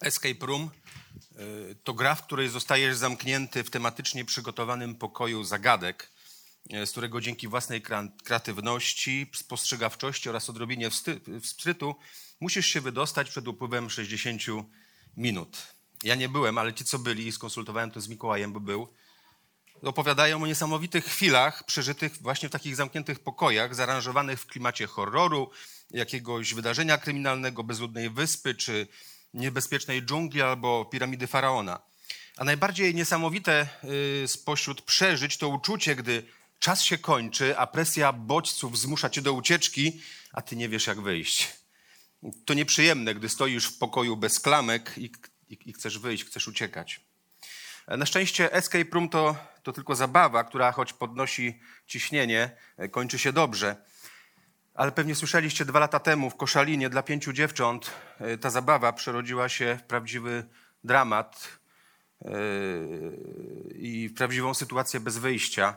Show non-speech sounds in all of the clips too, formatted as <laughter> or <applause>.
Escape Room y, to gra, w której zostajesz zamknięty w tematycznie przygotowanym pokoju zagadek, y, z którego dzięki własnej kreatywności, spostrzegawczości oraz odrobinie wstrytu musisz się wydostać przed upływem 60 minut. Ja nie byłem, ale ci, co byli, i skonsultowałem to z Mikołajem, bo był, opowiadają o niesamowitych chwilach przeżytych właśnie w takich zamkniętych pokojach, zaaranżowanych w klimacie horroru, jakiegoś wydarzenia kryminalnego, bezludnej wyspy czy niebezpiecznej dżungli albo piramidy faraona. A najbardziej niesamowite y, spośród przeżyć to uczucie, gdy czas się kończy, a presja bodźców zmusza cię do ucieczki, a ty nie wiesz, jak wyjść. To nieprzyjemne, gdy stoisz w pokoju bez klamek i, i, i chcesz wyjść, chcesz uciekać. Na szczęście escape room to, to tylko zabawa, która choć podnosi ciśnienie, kończy się dobrze. Ale pewnie słyszeliście dwa lata temu w Koszalinie dla pięciu dziewcząt e, ta zabawa przerodziła się w prawdziwy dramat e, i w prawdziwą sytuację bez wyjścia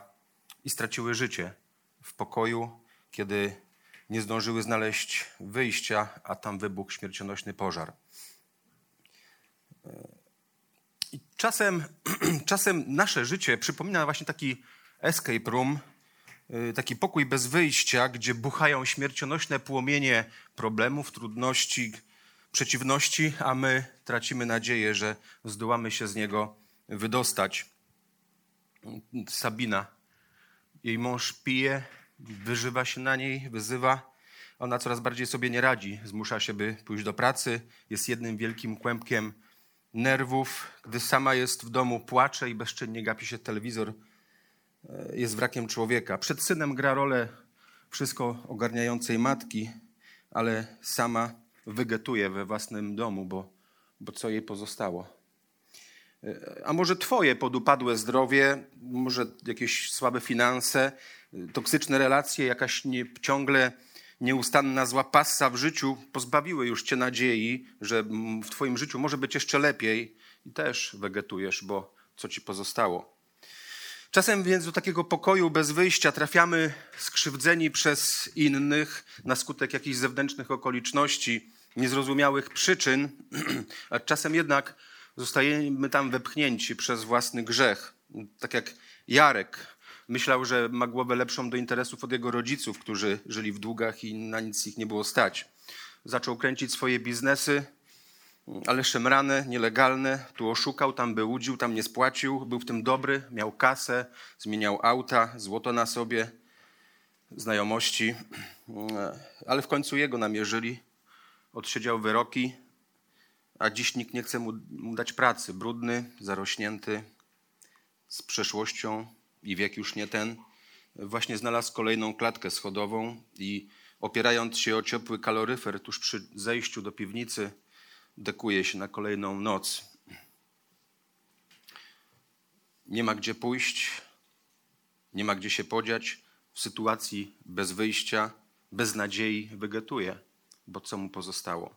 i straciły życie w pokoju, kiedy nie zdążyły znaleźć wyjścia, a tam wybuchł śmiercionośny pożar. E, I czasem, <clears throat> czasem nasze życie przypomina właśnie taki escape room, taki pokój bez wyjścia, gdzie buchają śmiercionośne płomienie problemów, trudności, przeciwności, a my tracimy nadzieję, że zdołamy się z niego wydostać. Sabina, jej mąż pije, wyżywa się na niej, wyzywa. Ona coraz bardziej sobie nie radzi, zmusza się, by pójść do pracy, jest jednym wielkim kłębkiem nerwów. Gdy sama jest w domu, płacze i bezczynnie gapi się telewizor jest wrakiem człowieka. Przed synem gra rolę wszystko ogarniającej matki, ale sama wygetuje we własnym domu, bo, bo co jej pozostało? E, a może twoje podupadłe zdrowie, może jakieś słabe finanse, toksyczne relacje, jakaś nie, ciągle nieustanna zła passa w życiu pozbawiły już cię nadziei, że w twoim życiu może być jeszcze lepiej i też wegetujesz, bo co ci pozostało? Czasem więc do takiego pokoju bez wyjścia trafiamy skrzywdzeni przez innych na skutek jakichś zewnętrznych okoliczności, niezrozumiałych przyczyn, <clears throat> a czasem jednak zostajemy tam wepchnięci przez własny grzech. Tak jak Jarek myślał, że ma głowę lepszą do interesów od jego rodziców, którzy żyli w długach i na nic ich nie było stać. Zaczął kręcić swoje biznesy, ale szemrane, nielegalne. Tu oszukał, tam wyłudził, tam nie spłacił. Był w tym dobry, miał kasę, zmieniał auta, złoto na sobie, znajomości. Ale w końcu jego namierzyli. Odsiedział wyroki, a dziś nikt nie chce mu, mu dać pracy. Brudny, zarośnięty, z przeszłością i wiek już nie ten. Właśnie znalazł kolejną klatkę schodową i opierając się o ciepły kaloryfer tuż przy zejściu do piwnicy, dekuje się na kolejną noc. Nie ma gdzie pójść, nie ma gdzie się podziać. W sytuacji bez wyjścia, bez nadziei wegetuje, bo co mu pozostało?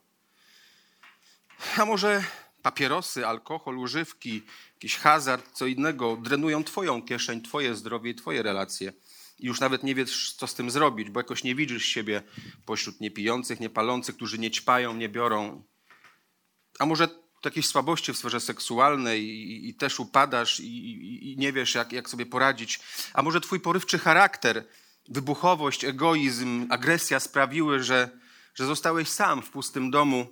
A może papierosy, alkohol, używki, jakiś hazard, co innego drenują Twoją kieszeń, Twoje zdrowie i Twoje relacje. I już nawet nie wiesz, co z tym zrobić, bo jakoś nie widzisz siebie pośród niepijących, niepalących, którzy nie ćpają, nie biorą, a może jakieś słabości w sferze seksualnej i, i też upadasz i, i, i, nie wiesz, jak, jak sobie poradzić. A może twój porywczy charakter, wybuchowość, egoizm, agresja sprawiły, że, że zostałeś sam w pustym domu.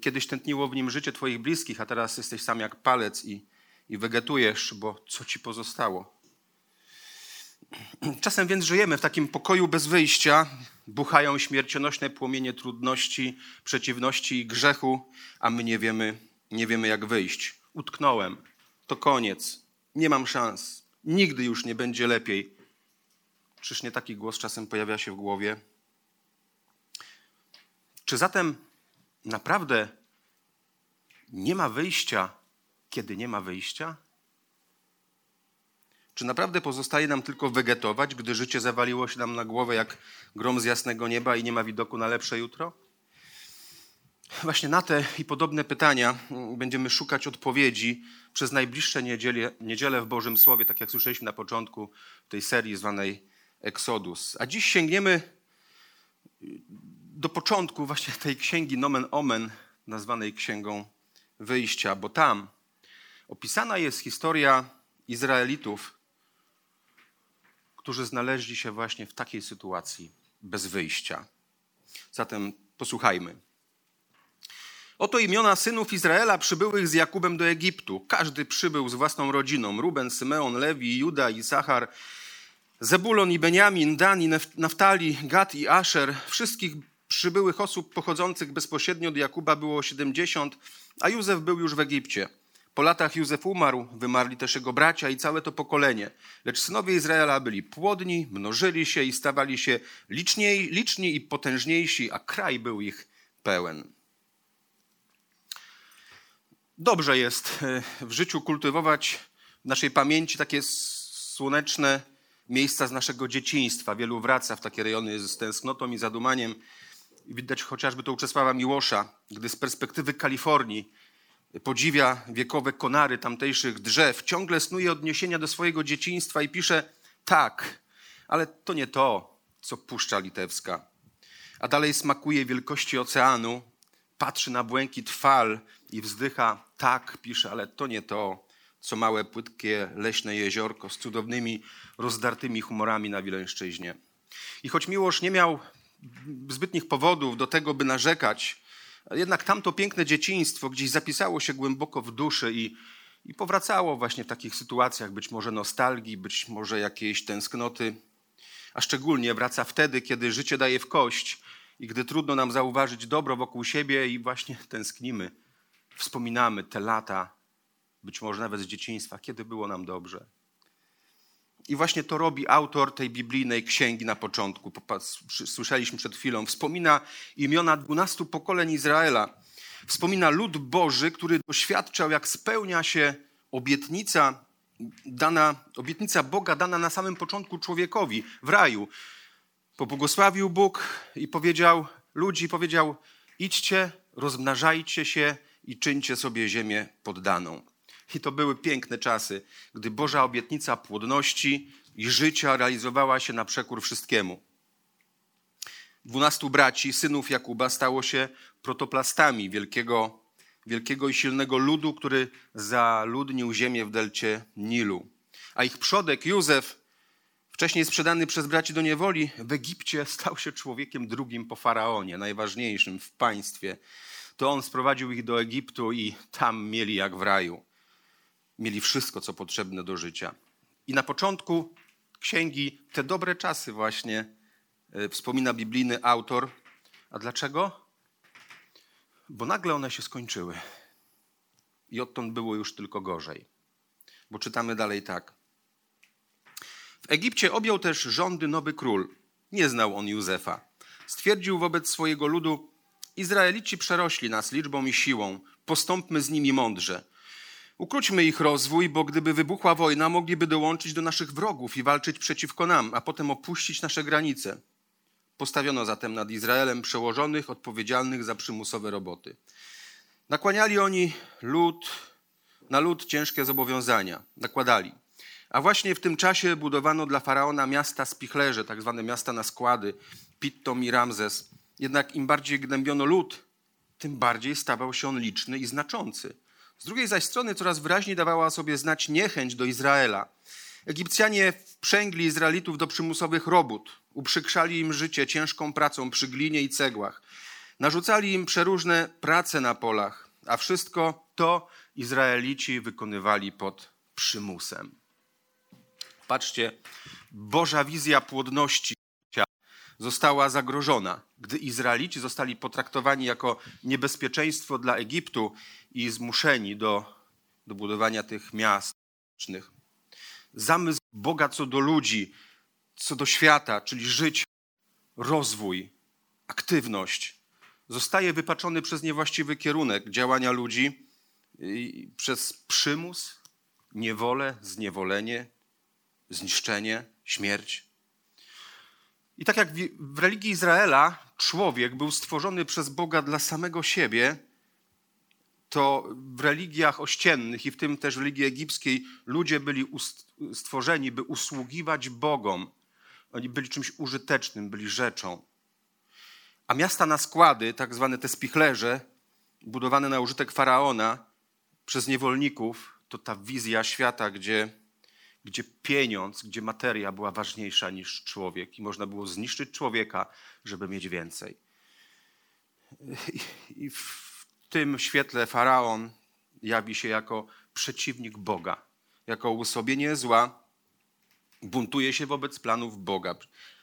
Kiedyś tętniło w nim życie twoich bliskich, a teraz jesteś sam jak palec i, i wegetujesz, bo co ci pozostało? Czasem więc żyjemy w takim pokoju bez wyjścia, buchają śmiercionośne płomienie trudności, przeciwności i grzechu, a my nie wiemy, nie wiemy jak wyjść. Utknąłem, to koniec, nie mam szans, nigdy już nie będzie lepiej. Czyż nie taki głos czasem pojawia się w głowie? Czy zatem naprawdę nie ma wyjścia, kiedy nie ma wyjścia? Czy naprawdę pozostaje nam tylko wegetować, gdy życie zawaliło się nam na głowę jak grom z jasnego nieba i nie ma widoku na lepsze jutro? Właśnie na te i podobne pytania będziemy szukać odpowiedzi przez najbliższe niedzielę, niedzielę w Bożym Słowie, tak jak słyszeliśmy na początku tej serii zwanej Exodus. A dziś sięgniemy do początku właśnie tej księgi Nomen Omen, nazwanej Księgą Wyjścia, bo tam opisana jest historia Izraelitów, którzy znaleźli się właśnie w takiej sytuacji bez wyjścia. Zatem posłuchajmy. Oto imiona synów Izraela przybyłych z Jakubem do Egiptu. Każdy przybył z własną rodziną. Ruben, Symeon, Lewi, Juda i Sachar, Zebulon i Beniamin, Dan i Naftali, Gad i Asher. Wszystkich przybyłych osób pochodzących bezpośrednio od Jakuba było 70, a Józef był już w Egipcie. Po latach Józef umarł, wymarli też jego bracia i całe to pokolenie. Lecz synowie Izraela byli płodni, mnożyli się i stawali się liczniej, liczni i potężniejsi, a kraj był ich pełen. Dobrze jest e, w życiu kultywować w naszej pamięci takie słoneczne miejsca z naszego dzieciństwa. Wielu wraca w takie rejony z tęsknotą i zadumaniem. Widać chociażby to u Czesława Miłosza, gdy z perspektywy Kalifornii podziwia wiekowe konary tamtejszych drzew, ciągle snuje odniesienia do swojego dzieciństwa i pisze tak, ale to nie to, co Puszcza Litewska. A dalej smakuje wielkości oceanu, patrzy na błękit fal i wzdycha tak, pisze, ale to nie to, co małe, płytkie, leśne jeziorko z cudownymi, rozdartymi humorami na Wileńszczyźnie. I choć Miłosz nie miał zbytnich powodów do tego, by narzekać, jednak tamto piękne dzieciństwo gdzieś zapisało się głęboko w duszy i, i powracało właśnie w takich sytuacjach, być może nostalgii, być może jakiejś tęsknoty, a szczególnie wraca wtedy, kiedy życie daje w kość i gdy trudno nam zauważyć dobro wokół siebie i właśnie tęsknimy, wspominamy te lata, być może nawet z dzieciństwa, kiedy było nam dobrze. I właśnie to robi autor tej biblijnej księgi na początku. Słyszeliśmy przed chwilą. Wspomina imiona dwunastu pokoleń Izraela. Wspomina lud Boży, który doświadczał, jak spełnia się obietnica, dana, obietnica Boga dana na samym początku człowiekowi w raju. Pobłogosławił Bóg i powiedział ludzi, powiedział idźcie, rozmnażajcie się i czyńcie sobie ziemię poddaną. I to były piękne czasy, gdy Boża obietnica płodności i życia realizowała się na przekór wszystkiemu. Dwunastu braci, synów Jakuba, stało się protoplastami wielkiego, wielkiego i silnego ludu, który zaludnił ziemię w delcie Nilu. A ich przodek Józef, wcześniej sprzedany przez braci do niewoli, w Egipcie stał się człowiekiem drugim po faraonie, najważniejszym w państwie. To on sprowadził ich do Egiptu i tam mieli jak w raju mieli wszystko, co potrzebne do życia. I na początku księgi te dobre czasy właśnie e, wspomina biblijny autor. A dlaczego? Bo nagle one się skończyły. I odtąd było już tylko gorzej. Bo czytamy dalej tak. W Egipcie objął też rządy nowy król. Nie znał on Józefa. Stwierdził wobec swojego ludu: Izraelici przerośli nas liczbą i siłą, postąpmy z nimi mądrze. Ukróćmy ich rozwój, bo gdyby wybuchła wojna, mogliby dołączyć do naszych wrogów i walczyć przeciwko nam, a potem opuścić nasze granice. Postawiono zatem nad Izraelem przełożonych odpowiedzialnych za przymusowe roboty. Nakłaniali oni lud, na lud ciężkie zobowiązania, nakładali. A właśnie w tym czasie budowano dla faraona miasta spichlerze, tak zwane miasta na składy, Pittom i Ramzes. Jednak im bardziej gnębiono lud, tym bardziej stawał się on liczny i znaczący. Z drugiej zaś strony coraz wyraźniej dawała sobie znać niechęć do Izraela. Egipcjanie wprzęgli Izraelitów do przymusowych robót, uprzykrzali im życie ciężką pracą przy glinie i cegłach, narzucali im przeróżne prace na polach, a wszystko to Izraelici wykonywali pod przymusem. Patrzcie, Boża wizja płodności została zagrożona, gdy Izraelici zostali potraktowani jako niebezpieczeństwo dla Egiptu i zmuszeni do, do budowania tych miast. Zamysł Boga co do ludzi, co do świata, czyli życie, rozwój, aktywność, zostaje wypaczony przez niewłaściwy kierunek działania ludzi, i przez przymus, niewolę, zniewolenie, zniszczenie, śmierć. I tak jak w religii Izraela człowiek był stworzony przez Boga dla samego siebie, to w religiach ościennych i w tym też w religii egipskiej ludzie byli stworzeni, by usługiwać Bogom. Oni byli czymś użytecznym, byli rzeczą. A miasta na składy, tak zwane te spichlerze, budowane na użytek faraona przez niewolników, to ta wizja świata, gdzie, gdzie pieniądz, gdzie materia była ważniejsza niż człowiek i można było zniszczyć człowieka, żeby mieć więcej. I, w tym świetle faraon jawi się jako przeciwnik Boga, jako uosobienie zła, buntuje się wobec planów Boga,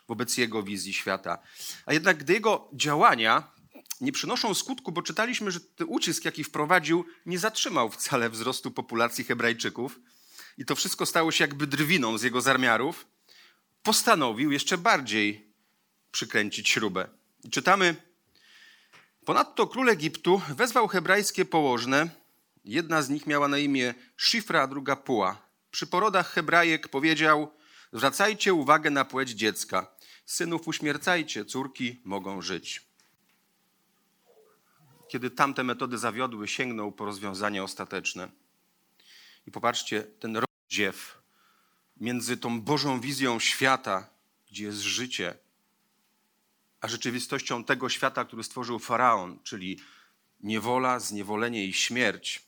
wobec jego wizji świata. A jednak gdy jego działania nie przynoszą skutku, bo czytaliśmy, że ucisk, jaki wprowadził, nie zatrzymał wcale wzrostu populacji Hebrajczyków, i to wszystko stało się jakby drwiną z jego zamiarów, postanowił jeszcze bardziej przykręcić śrubę. I czytamy Ponadto król Egiptu wezwał hebrajskie położne. Jedna z nich miała na imię Szifra, a druga Puła. Przy porodach Hebrajek powiedział: Zwracajcie uwagę na płeć dziecka. Synów uśmiercajcie, córki mogą żyć. Kiedy tamte metody zawiodły, sięgnął po rozwiązania ostateczne. I popatrzcie, ten rozdziew między tą Bożą wizją świata, gdzie jest życie, a rzeczywistością tego świata, który stworzył faraon, czyli niewola, zniewolenie i śmierć.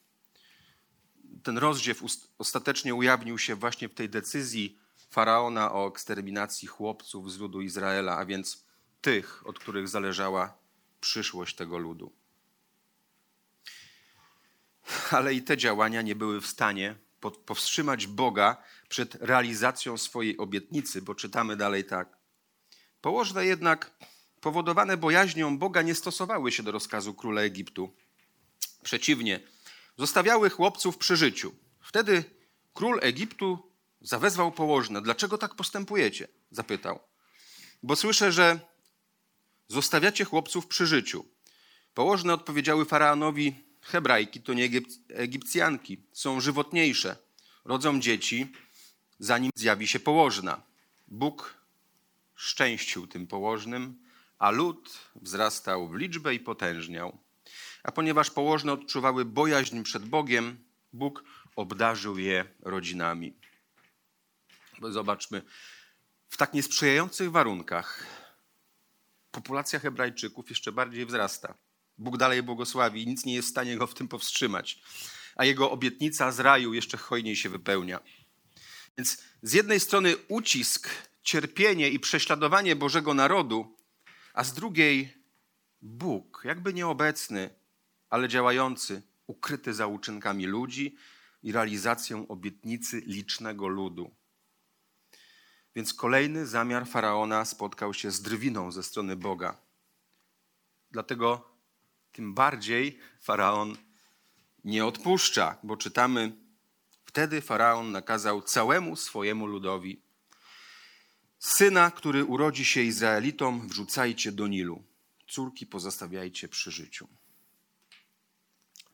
Ten rozdziew ostatecznie ujawnił się właśnie w tej decyzji faraona o eksterminacji chłopców z ludu Izraela, a więc tych, od których zależała przyszłość tego ludu. Ale i te działania nie były w stanie powstrzymać Boga przed realizacją swojej obietnicy, bo czytamy dalej tak. Położne jednak powodowane bojaźnią Boga nie stosowały się do rozkazu króla Egiptu. Przeciwnie, zostawiały chłopców przy życiu. Wtedy król Egiptu zawezwał położne. Dlaczego tak postępujecie? Zapytał. Bo słyszę, że zostawiacie chłopców przy życiu. Położne odpowiedziały faraonowi: Hebrajki to nie Egipcjanki, są żywotniejsze, rodzą dzieci, zanim zjawi się położna. Bóg szczęścił tym położnym, a lud wzrastał w liczbę i potężniał. A ponieważ położne odczuwały bojaźń przed Bogiem, Bóg obdarzył je rodzinami. Zobaczmy, w tak niesprzyjających warunkach populacja Hebrajczyków jeszcze bardziej wzrasta. Bóg dalej błogosławi i nic nie jest w stanie go w tym powstrzymać. A jego obietnica z raju jeszcze hojniej się wypełnia. Więc z jednej strony ucisk, cierpienie i prześladowanie Bożego narodu a z drugiej Bóg, jakby nieobecny, ale działający, ukryty za uczynkami ludzi i realizacją obietnicy licznego ludu. Więc kolejny zamiar faraona spotkał się z drwiną ze strony Boga. Dlatego tym bardziej faraon nie odpuszcza, bo czytamy: Wtedy faraon nakazał całemu swojemu ludowi Syna, który urodzi się Izraelitom, wrzucajcie do Nilu. Córki pozostawiajcie przy życiu.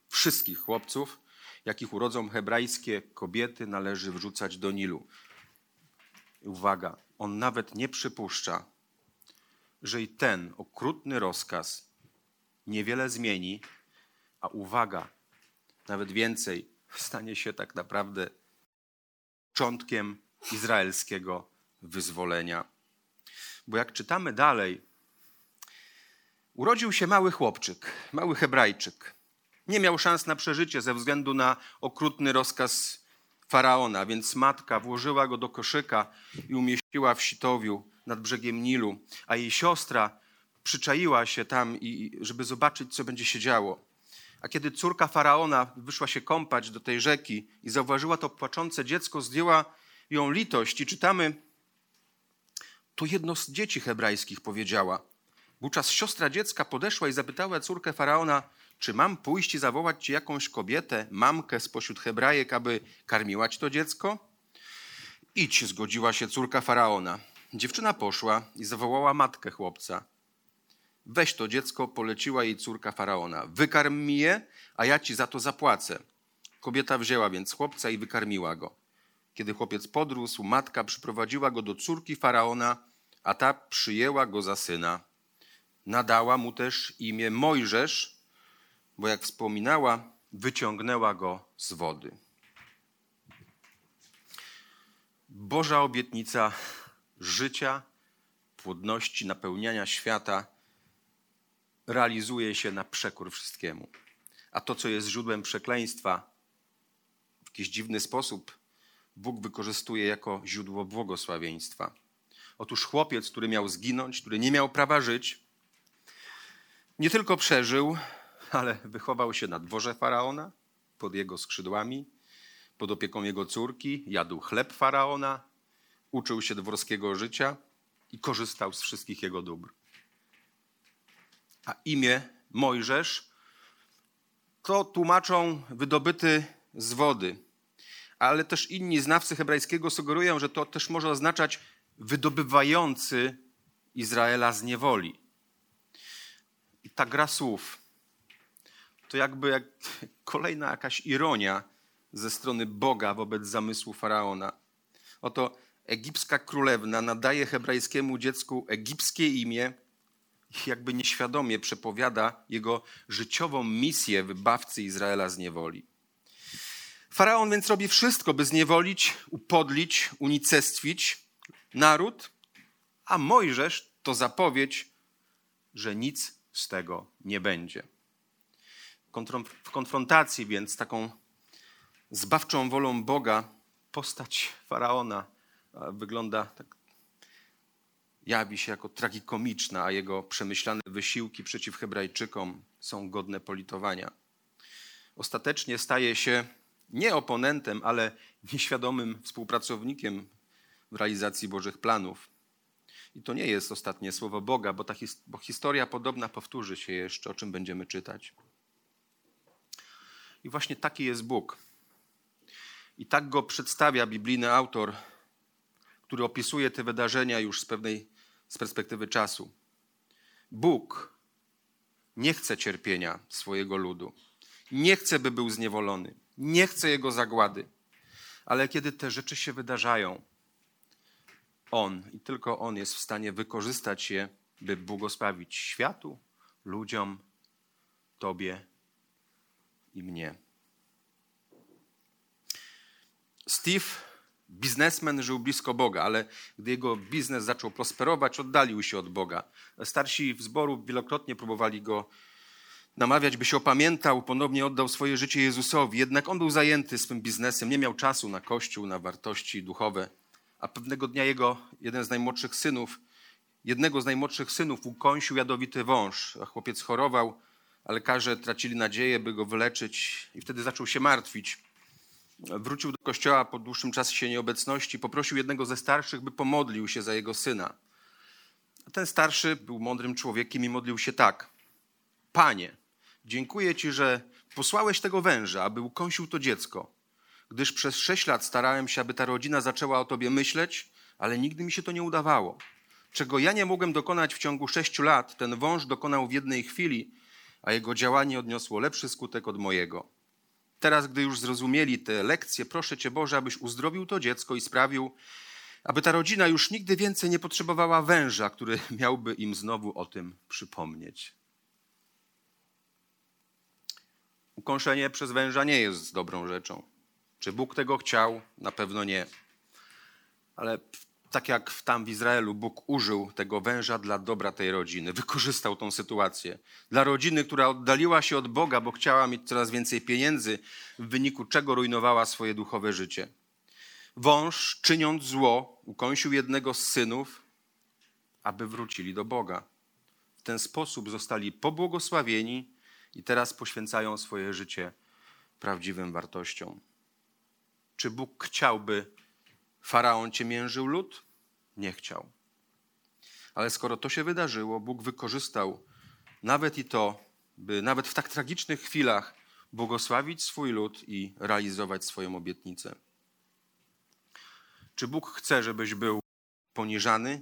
Wszystkich chłopców, jakich urodzą hebrajskie kobiety, należy wrzucać do Nilu. Uwaga, on nawet nie przypuszcza, że i ten okrutny rozkaz niewiele zmieni, a uwaga, nawet więcej, stanie się tak naprawdę początkiem izraelskiego wyzwolenia. Bo jak czytamy dalej, urodził się mały chłopczyk, mały Hebrajczyk. Nie miał szans na przeżycie ze względu na okrutny rozkaz faraona, więc matka włożyła go do koszyka i umieściła w sitowiu nad brzegiem Nilu, a jej siostra przyczaiła się tam, żeby zobaczyć, co będzie się działo. A kiedy córka faraona wyszła się kąpać do tej rzeki i zauważyła to płaczące dziecko, zdjęła ją litość. I czytamy, to jedno z dzieci hebrajskich powiedziała. Wówczas siostra dziecka podeszła i zapytała córkę faraona, czy mam pójść i zawołać ci jakąś kobietę, mamkę spośród Hebrajek, aby karmiła ci to dziecko? Idź, zgodziła się córka faraona. Dziewczyna poszła i zawołała matkę chłopca. Weź to dziecko, poleciła jej córka faraona. Wykarm mi je, a ja ci za to zapłacę. Kobieta wzięła więc chłopca i wykarmiła go. Kiedy chłopiec podrósł, matka przyprowadziła go do córki faraona, a ta przyjęła go za syna. Nadała mu też imię Mojżesz, bo jak wspominała, wyciągnęła go z wody. Boża obietnica życia, płodności, napełniania świata realizuje się na przekór wszystkiemu. A to, co jest źródłem przekleństwa, w jakiś dziwny sposób Bóg wykorzystuje jako źródło błogosławieństwa. Otóż chłopiec, który miał zginąć, który nie miał prawa żyć, nie tylko przeżył, ale wychował się na dworze faraona, pod jego skrzydłami, pod opieką jego córki, jadł chleb faraona, uczył się dworskiego życia i korzystał z wszystkich jego dóbr. A imię Mojżesz to tłumaczą wydobyty z wody, ale też inni znawcy hebrajskiego sugerują, że to też może oznaczać wydobywający Izraela z niewoli. I ta gra słów to jakby jak <laughs> kolejna jakaś ironia ze strony Boga wobec zamysłu faraona. Oto egipska królewna nadaje hebrajskiemu dziecku egipskie imię jakby nieświadomie przepowiada jego życiową misję wybawcy Izraela z niewoli. Faraon więc robi wszystko, by zniewolić, upodlić, unicestwić naród, a Mojżesz to zapowiedź, że nic z tego nie będzie. W konfrontacji więc z taką zbawczą wolą Boga postać faraona wygląda tak, jawi się jako tragikomiczna, a jego przemyślane wysiłki przeciw Hebrajczykom są godne politowania. Ostatecznie staje się nie oponentem, ale nieświadomym współpracownikiem w realizacji Bożych planów. I to nie jest ostatnie słowo Boga, bo, ta his bo historia podobna powtórzy się jeszcze, o czym będziemy czytać. I właśnie taki jest Bóg. I tak go przedstawia biblijny autor, który opisuje te wydarzenia już z pewnej z perspektywy czasu. Bóg nie chce cierpienia swojego ludu. Nie chce, by był zniewolony. Nie chce jego zagłady. Ale kiedy te rzeczy się wydarzają, On i tylko On jest w stanie wykorzystać je, by błogosławić światu, ludziom, Tobie i mnie. Steve, biznesmen, żył blisko Boga, ale gdy jego biznes zaczął prosperować, oddalił się od Boga. Starsi w zboru wielokrotnie próbowali go namawiać, by się opamiętał, ponownie oddał swoje życie Jezusowi. Jednak on był zajęty swym biznesem, nie miał czasu na kościół, na wartości duchowe. A pewnego dnia jego jeden z najmłodszych synów, jednego z najmłodszych synów ukąsił jadowity wąż. Chłopiec chorował, a lekarze tracili nadzieję, by go wyleczyć i wtedy zaczął się martwić. Wrócił do kościoła po dłuższym czasie nieobecności, poprosił jednego ze starszych, by pomodlił się za jego syna. Ten starszy był mądrym człowiekiem i modlił się tak. Panie, dziękuję Ci, że posłałeś tego węża, aby ukąsił to dziecko, gdyż przez sześć lat starałem się, aby ta rodzina zaczęła o Tobie myśleć, ale nigdy mi się to nie udawało. Czego ja nie mogłem dokonać w ciągu sześciu lat, ten wąż dokonał w jednej chwili, a jego działanie odniosło lepszy skutek od mojego. Teraz, gdy już zrozumieli te lekcje, proszę Cię Boże, abyś uzdrowił to dziecko i sprawił, aby ta rodzina już nigdy więcej nie potrzebowała węża, który <laughs> miałby im znowu o tym przypomnieć. Ukąszenie przez węża nie jest dobrą rzeczą. Czy Bóg tego chciał? Na pewno nie. Ale tak jak tam w Izraelu Bóg użył tego węża dla dobra tej rodziny, wykorzystał tą sytuację. Dla rodziny, która oddaliła się od Boga, bo chciała mieć coraz więcej pieniędzy, w wyniku czego rujnowała swoje duchowe życie. Wąż, czyniąc zło, ukąsił jednego z synów, aby wrócili do Boga. W ten sposób zostali pobłogosławieni i teraz poświęcają swoje życie prawdziwym wartościom. Czy Bóg chciałby Faraon ciemiężył lud? Nie chciał. Ale skoro to się wydarzyło, Bóg wykorzystał nawet i to, by nawet w tak tragicznych chwilach błogosławić swój lud i realizować swoją obietnicę. Czy Bóg chce, żebyś był poniżany,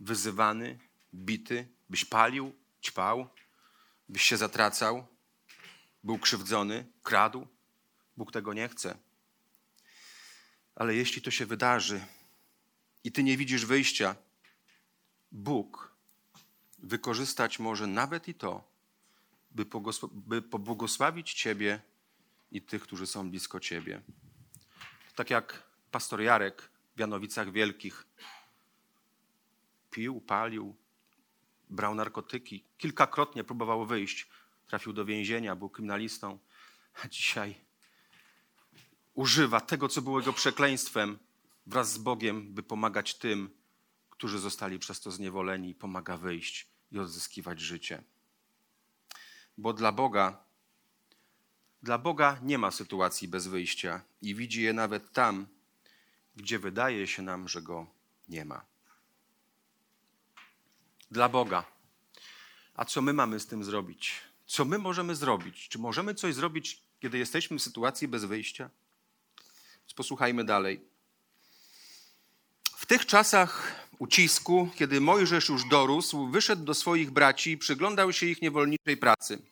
wyzywany, bity, byś palił, ćpał, byś się zatracał, był krzywdzony, kradł. Bóg tego nie chce. Ale jeśli to się wydarzy i ty nie widzisz wyjścia, Bóg wykorzystać może nawet i to, by, pobłogosławić Ciebie i tych, którzy są blisko Ciebie. Tak jak pastor Jarek w Janowicach Wielkich pił, palił, brał narkotyki, kilkakrotnie próbował wyjść, trafił do więzienia, był kryminalistą, a dzisiaj używa tego, co było jego przekleństwem, wraz z Bogiem, by pomagać tym, którzy zostali przez to zniewoleni, pomaga wyjść i odzyskiwać życie. Bo dla Boga, dla Boga nie ma sytuacji bez wyjścia i widzi je nawet tam, gdzie wydaje się nam, że go nie ma. Dla Boga. A co my mamy z tym zrobić? Co my możemy zrobić? Czy możemy coś zrobić, kiedy jesteśmy w sytuacji bez wyjścia? Posłuchajmy dalej. W tych czasach ucisku, kiedy Mojżesz już dorósł, wyszedł do swoich braci i przyglądał się ich niewolniczej pracy.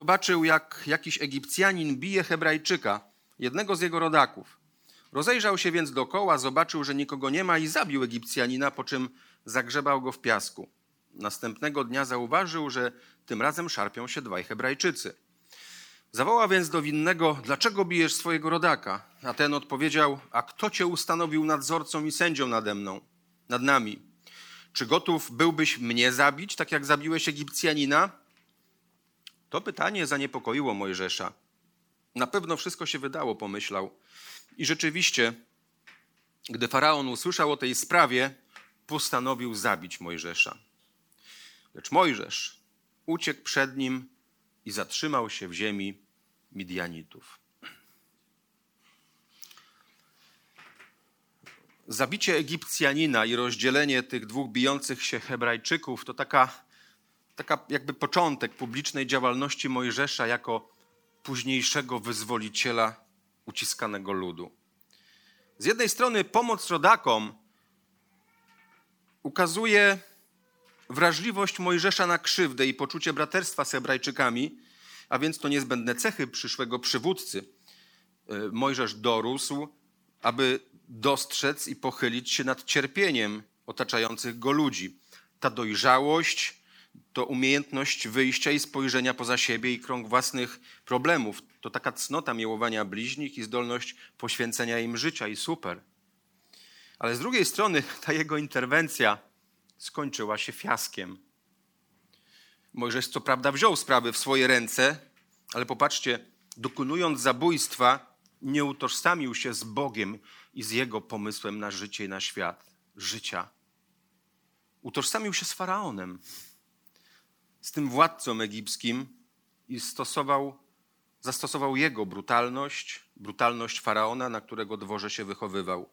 Zobaczył, jak jakiś Egipcjanin bije Hebrajczyka, jednego z jego rodaków. Rozejrzał się więc dokoła, zobaczył, że nikogo nie ma i zabił Egipcjanina, po czym zagrzebał go w piasku. Następnego dnia zauważył, że tym razem szarpią się dwaj Hebrajczycy. Zawołał więc do winnego, dlaczego bijesz swojego rodaka? A ten odpowiedział, a kto cię ustanowił nadzorcą i sędzią nade mną, nad nami? Czy gotów byłbyś mnie zabić, tak jak zabiłeś Egipcjanina? To pytanie zaniepokoiło Mojżesza. Na pewno wszystko się wydało, pomyślał. I rzeczywiście, gdy faraon usłyszał o tej sprawie, postanowił zabić Mojżesza. Lecz Mojżesz uciekł przed nim i zatrzymał się w ziemi Midianitów. Zabicie Egipcjanina i rozdzielenie tych dwóch bijących się Hebrajczyków to taka, taka jakby początek publicznej działalności Mojżesza jako późniejszego wyzwoliciela uciskanego ludu. Z jednej strony pomoc rodakom ukazuje wrażliwość Mojżesza na krzywdę i poczucie braterstwa z Hebrajczykami, a więc to niezbędne cechy przyszłego przywódcy. E, Mojżesz dorósł, aby dostrzec i pochylić się nad cierpieniem otaczających go ludzi. Ta dojrzałość to umiejętność wyjścia i spojrzenia poza siebie i krąg własnych problemów. To taka cnota miłowania bliźnich i zdolność poświęcenia im życia i super. Ale z drugiej strony ta jego interwencja skończyła się fiaskiem. Mojżesz co prawda wziął sprawy w swoje ręce, ale popatrzcie, dokonując zabójstwa, nie utożsamił się z Bogiem i z Jego pomysłem na życie i na świat. Życia. Utożsamił się z Faraonem, z tym władcą egipskim i stosował, zastosował jego brutalność, brutalność Faraona, na którego dworze się wychowywał.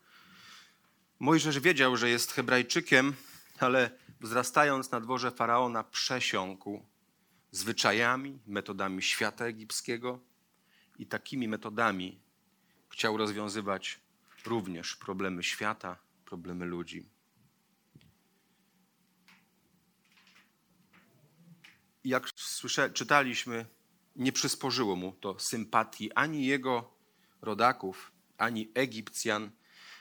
Mojżesz wiedział, że jest Hebrajczykiem, ale wzrastając na dworze faraona, przesiąkł zwyczajami, metodami świata egipskiego i takimi metodami chciał rozwiązywać również problemy świata, problemy ludzi. Jak słysze, czytaliśmy, nie przysporzyło mu to sympatii ani jego rodaków, ani Egipcjan,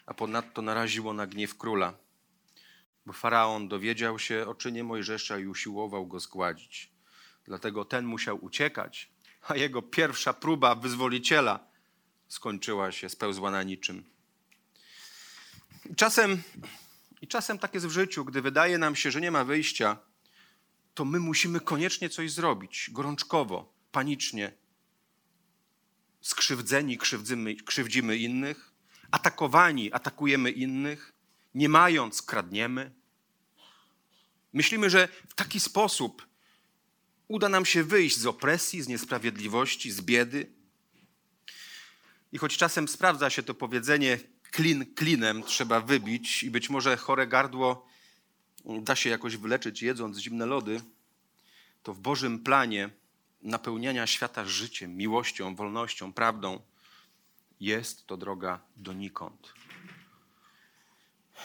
a ponadto naraziło na gniew króla bo faraon dowiedział się o czynie Mojżesza i usiłował go zgładzić. Dlatego ten musiał uciekać, a jego pierwsza próba wyzwoliciela skończyła się spełzła na niczym. I czasem, I czasem tak jest w życiu, gdy wydaje nam się, że nie ma wyjścia, to my musimy koniecznie coś zrobić, gorączkowo, panicznie. Skrzywdzeni krzywdzimy, krzywdzimy innych, atakowani atakujemy innych, nie mając, kradniemy. Myślimy, że w taki sposób uda nam się wyjść z opresji, z niesprawiedliwości, z biedy. I choć czasem sprawdza się to powiedzenie klin klinem trzeba wybić i być może chore gardło da się jakoś wyleczyć jedząc zimne lody, to w Bożym planie napełniania świata życiem, miłością, wolnością, prawdą jest to droga donikąd.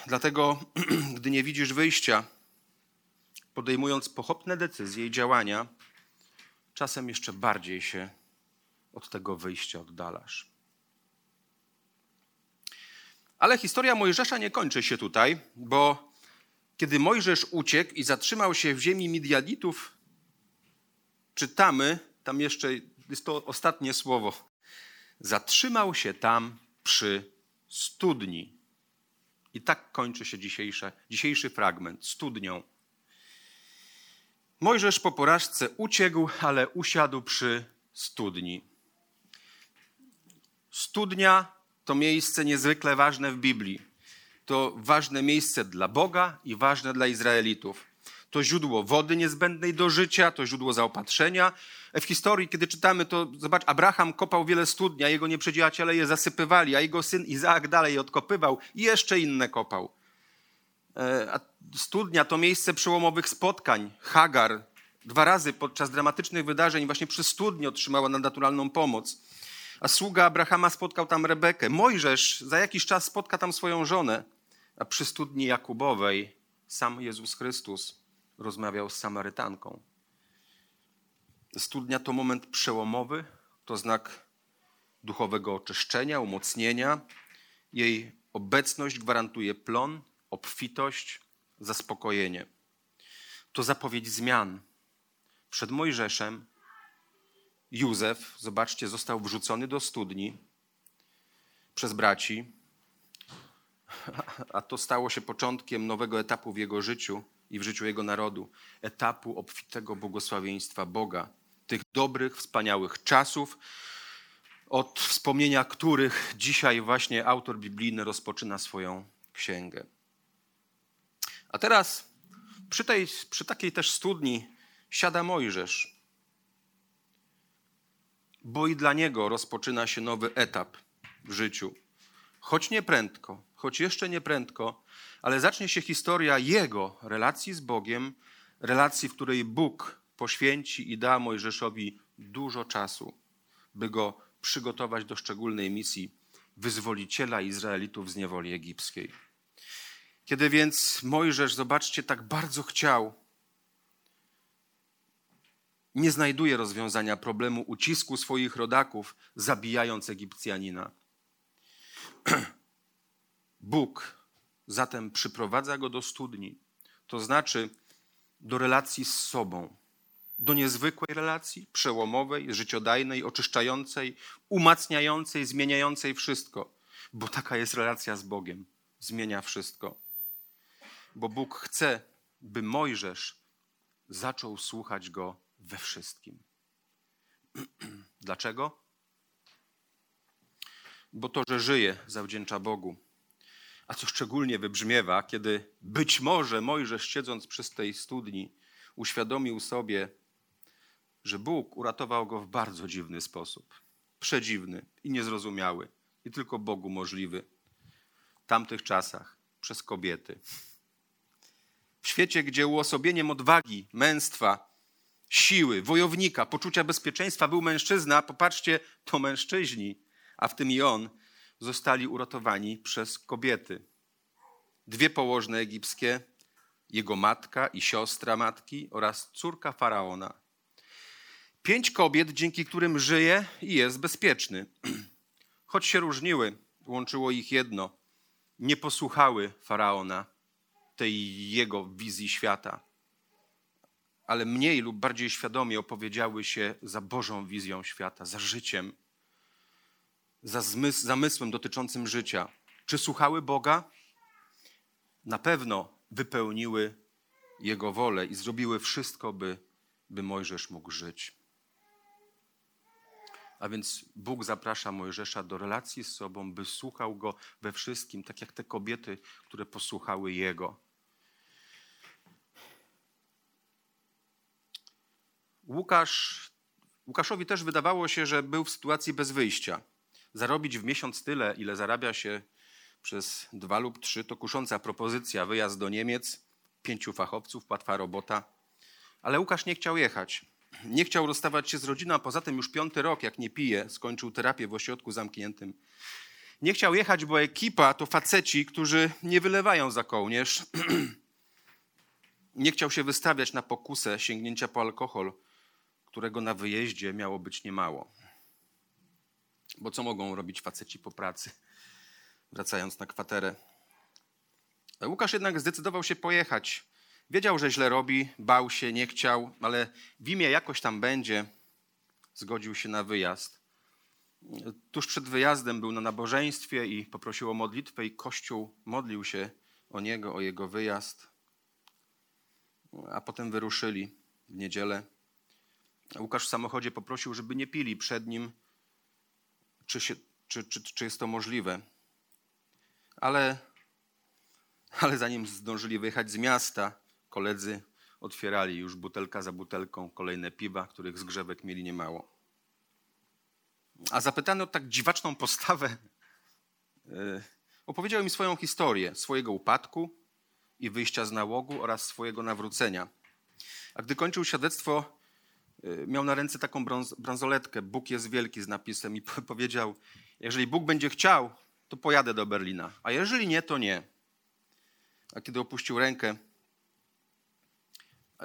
Dlatego, <clears throat> gdy nie widzisz wyjścia, podejmując pochopne decyzje i działania, czasem jeszcze bardziej się od tego wyjścia oddalasz. Ale historia Mojżesza nie kończy się tutaj, bo kiedy Mojżesz uciekł i zatrzymał się w ziemi Midianitów, czytamy, tam jeszcze jest to ostatnie słowo, zatrzymał się tam przy studni. I tak kończy się dzisiejsze, dzisiejszy fragment studnią. Mojżesz po porażce uciekł, ale usiadł przy studni. Studnia to miejsce niezwykle ważne w Biblii. To ważne miejsce dla Boga i ważne dla Izraelitów. To źródło wody niezbędnej do życia, to źródło zaopatrzenia. W historii, kiedy czytamy, to zobacz, Abraham kopał wiele studni, a jego nieprzyjaciele je zasypywali, a jego syn Izaak dalej je odkopywał i jeszcze inne kopał. E, a studnia to miejsce przełomowych spotkań. Hagar dwa razy podczas dramatycznych wydarzeń właśnie przy studni otrzymała nadnaturalną pomoc. A sługa Abrahama spotkał tam Rebekę. Mojżesz za jakiś czas spotka tam swoją żonę. A przy studni Jakubowej sam Jezus Chrystus rozmawiał z Samarytanką. Studnia to moment przełomowy, to znak duchowego oczyszczenia, umocnienia. Jej obecność gwarantuje plon, obfitość, zaspokojenie. To zapowiedź zmian. Przed Mojżeszem Józef, zobaczcie, został wrzucony do studni przez braci, <laughs> a to stało się początkiem nowego etapu w jego życiu i w życiu jego narodu etapu obfitego błogosławieństwa Boga, tych dobrych, wspaniałych czasów, od wspomnienia których dzisiaj właśnie autor biblijny rozpoczyna swoją księgę. A teraz przy, tej, przy takiej też studni siada Mojżesz, bo i dla niego rozpoczyna się nowy etap w życiu. Choć nie prędko, choć jeszcze nie prędko, ale zacznie się historia jego relacji z Bogiem, relacji, w której Bóg poświęci i da Mojżeszowi dużo czasu, by go przygotować do szczególnej misji wyzwoliciela Izraelitów z niewoli egipskiej. Kiedy więc Mojżesz, zobaczcie, tak bardzo chciał, nie znajduje rozwiązania problemu ucisku swoich rodaków, zabijając Egipcjanina. <clears throat> Bóg zatem przyprowadza go do studni, to znaczy do relacji z sobą, do niezwykłej relacji, przełomowej, życiodajnej, oczyszczającej, umacniającej, zmieniającej wszystko, bo taka jest relacja z Bogiem. Zmienia wszystko. Bo Bóg chce, by Mojżesz zaczął słuchać go we wszystkim. <clears throat> Dlaczego? Bo to, że żyje, zawdzięcza Bogu. A co szczególnie wybrzmiewa, kiedy być może Mojżesz, siedząc przy tej studni, uświadomił sobie, że Bóg uratował go w bardzo dziwny sposób. Przedziwny i niezrozumiały. I tylko Bogu możliwy. W tamtych czasach przez kobiety. W świecie, gdzie uosobieniem odwagi, męstwa, siły, wojownika, poczucia bezpieczeństwa był mężczyzna, popatrzcie, to mężczyźni, a w tym i on, zostali uratowani przez kobiety. Dwie położne egipskie, jego matka i siostra matki oraz córka faraona. Pięć kobiet, dzięki którym żyje i jest bezpieczny. <clears throat> Choć się różniły, łączyło ich jedno. Nie posłuchały faraona, tej jego wizji świata ale mniej lub bardziej świadomie opowiedziały się za Bożą wizją świata, za życiem, za zmysł, zamysłem dotyczącym życia. Czy słuchały Boga? Na pewno wypełniły Jego wolę i zrobiły wszystko, by, by Mojżesz mógł żyć. A więc Bóg zaprasza Mojżesza do relacji z sobą, by słuchał go we wszystkim, tak jak te kobiety, które posłuchały Jego. Łukasz, Łukaszowi też wydawało się, że był w sytuacji bez wyjścia. Zarobić w miesiąc tyle, ile zarabia się przez dwa lub trzy, to kusząca propozycja. Wyjazd do Niemiec, pięciu fachowców, łatwa robota. Ale Łukasz nie chciał jechać. Nie chciał rozstawać się z rodziną, a poza tym już piąty rok, jak nie pije, skończył terapię w ośrodku zamkniętym. Nie chciał jechać, bo ekipa to faceci, którzy nie wylewają za kołnierz. <clears throat> nie chciał się wystawiać na pokusę sięgnięcia po alkohol, którego na wyjeździe miało być niemało. Bo co mogą robić faceci po pracy, wracając na kwaterę? Łukasz jednak zdecydował się pojechać. Wiedział, że źle robi, bał się, nie chciał, ale w imię jakoś tam będzie, zgodził się na wyjazd. Tuż przed wyjazdem był na nabożeństwie i poprosił o modlitwę, i Kościół modlił się o niego, o jego wyjazd. A potem wyruszyli w niedzielę. Łukasz w samochodzie poprosił, żeby nie pili przed nim, czy, się, czy, czy, czy jest to możliwe. Ale, ale zanim zdążyli wyjechać z miasta, koledzy otwierali już butelka za butelką kolejne piwa, których zgrzewek mieli niemało. A zapytany o tak dziwaczną postawę, e, opowiedział mi swoją historię, swojego upadku i wyjścia z nałogu oraz swojego nawrócenia. A gdy kończył świadectwo, miał na ręce taką brąz, bransoletkę, Bóg jest wielki z napisem i <laughs> powiedział, jeżeli Bóg będzie chciał, to pojadę do Berlina, a jeżeli nie, to nie. A kiedy opuścił rękę,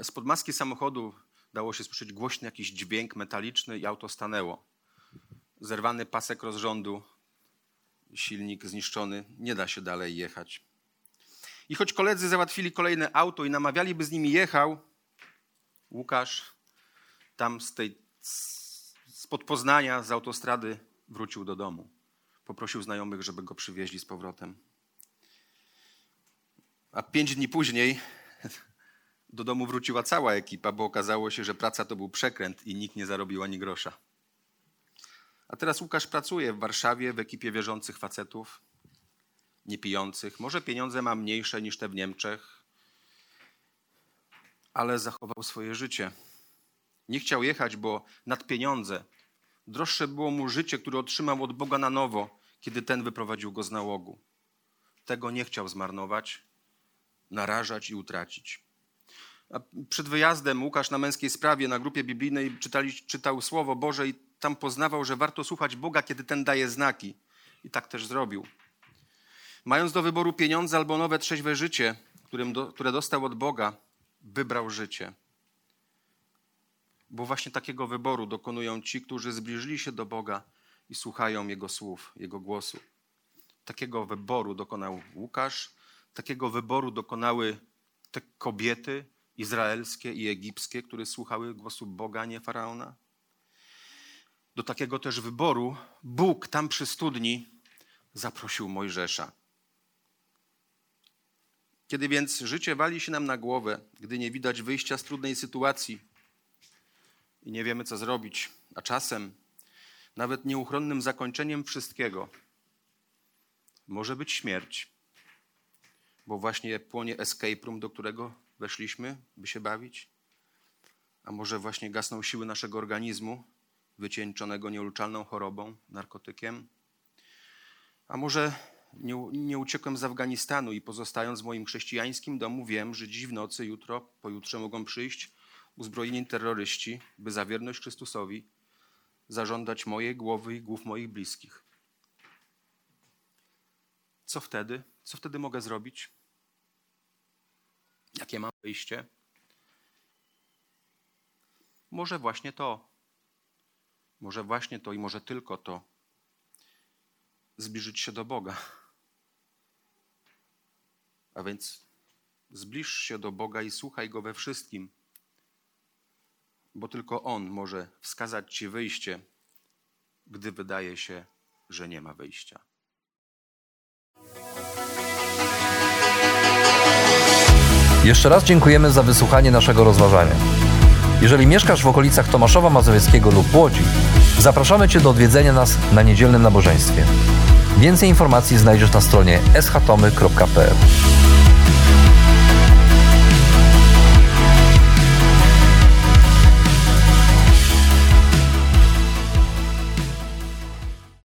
spod maski samochodu dało się słyszeć głośny jakiś dźwięk metaliczny i auto stanęło. Zerwany pasek rozrządu, silnik zniszczony, nie da się dalej jechać. I choć koledzy załatwili kolejne auto i namawiali, by z nimi jechał, Łukasz tam z tej, spod Poznania, z autostrady wrócił do domu. Poprosił znajomych, żeby go przywieźli z powrotem. A pięć dni później <laughs> do domu wróciła cała ekipa, bo okazało się, że praca to był przekręt i nikt nie zarobił ani grosza. A teraz Łukasz pracuje w Warszawie w ekipie wierzących facetów, niepijących. Może pieniądze ma mniejsze niż te w Niemczech, ale zachował swoje życie. Nie chciał jechać, bo nad pieniądze droższe było mu życie, które otrzymał od Boga na nowo, kiedy ten wyprowadził go z nałogu. Tego nie chciał zmarnować, narażać i utracić. A przed wyjazdem Łukasz na męskiej sprawie na grupie biblijnej czytali, czytał Słowo Boże i tam poznawał, że warto słuchać Boga, kiedy ten daje znaki. I tak też zrobił. Mając do wyboru pieniądze albo nowe trzeźwe życie, którym do, które dostał od Boga, wybrał życie. Bo właśnie takiego wyboru dokonują ci, którzy zbliżyli się do Boga i słuchają Jego słów, Jego głosu. Takiego wyboru dokonał Łukasz, takiego wyboru dokonały te kobiety izraelskie i egipskie, które słuchały głosu Boga, nie faraona. Do takiego też wyboru Bóg tam przy studni zaprosił Mojżesza. Kiedy więc życie wali się nam na głowę, gdy nie widać wyjścia z trudnej sytuacji i nie wiemy, co zrobić, a czasem nawet nieuchronnym zakończeniem wszystkiego może być śmierć, bo właśnie płonie escape room, do którego weszliśmy, by się bawić, a może właśnie gasną siły naszego organizmu, wycieńczonego nieulczalną chorobą, narkotykiem, a może nie, nie uciekłem z Afganistanu i pozostając w moim chrześcijańskim domu, wiem, że dziś w nocy, jutro, pojutrze mogą przyjść uzbrojeni terroryści, by za wierność Chrystusowi zażądać mojej głowy i głów moich bliskich. Co wtedy? Co wtedy mogę zrobić? Jakie mam wyjście? Może właśnie to. Może właśnie to i może tylko to. Zbliżyć się do Boga. A więc zbliż się do Boga i słuchaj Go we wszystkim, bo tylko On może wskazać Ci wyjście, gdy wydaje się, że nie ma wyjścia. Jeszcze raz dziękujemy za wysłuchanie naszego rozważania. Jeżeli mieszkasz w okolicach Tomaszowa Mazowieckiego lub Łodzi, zapraszamy Cię do odwiedzenia nas na niedzielnym nabożeństwie. Więcej informacji znajdziesz na stronie schatomy.pl.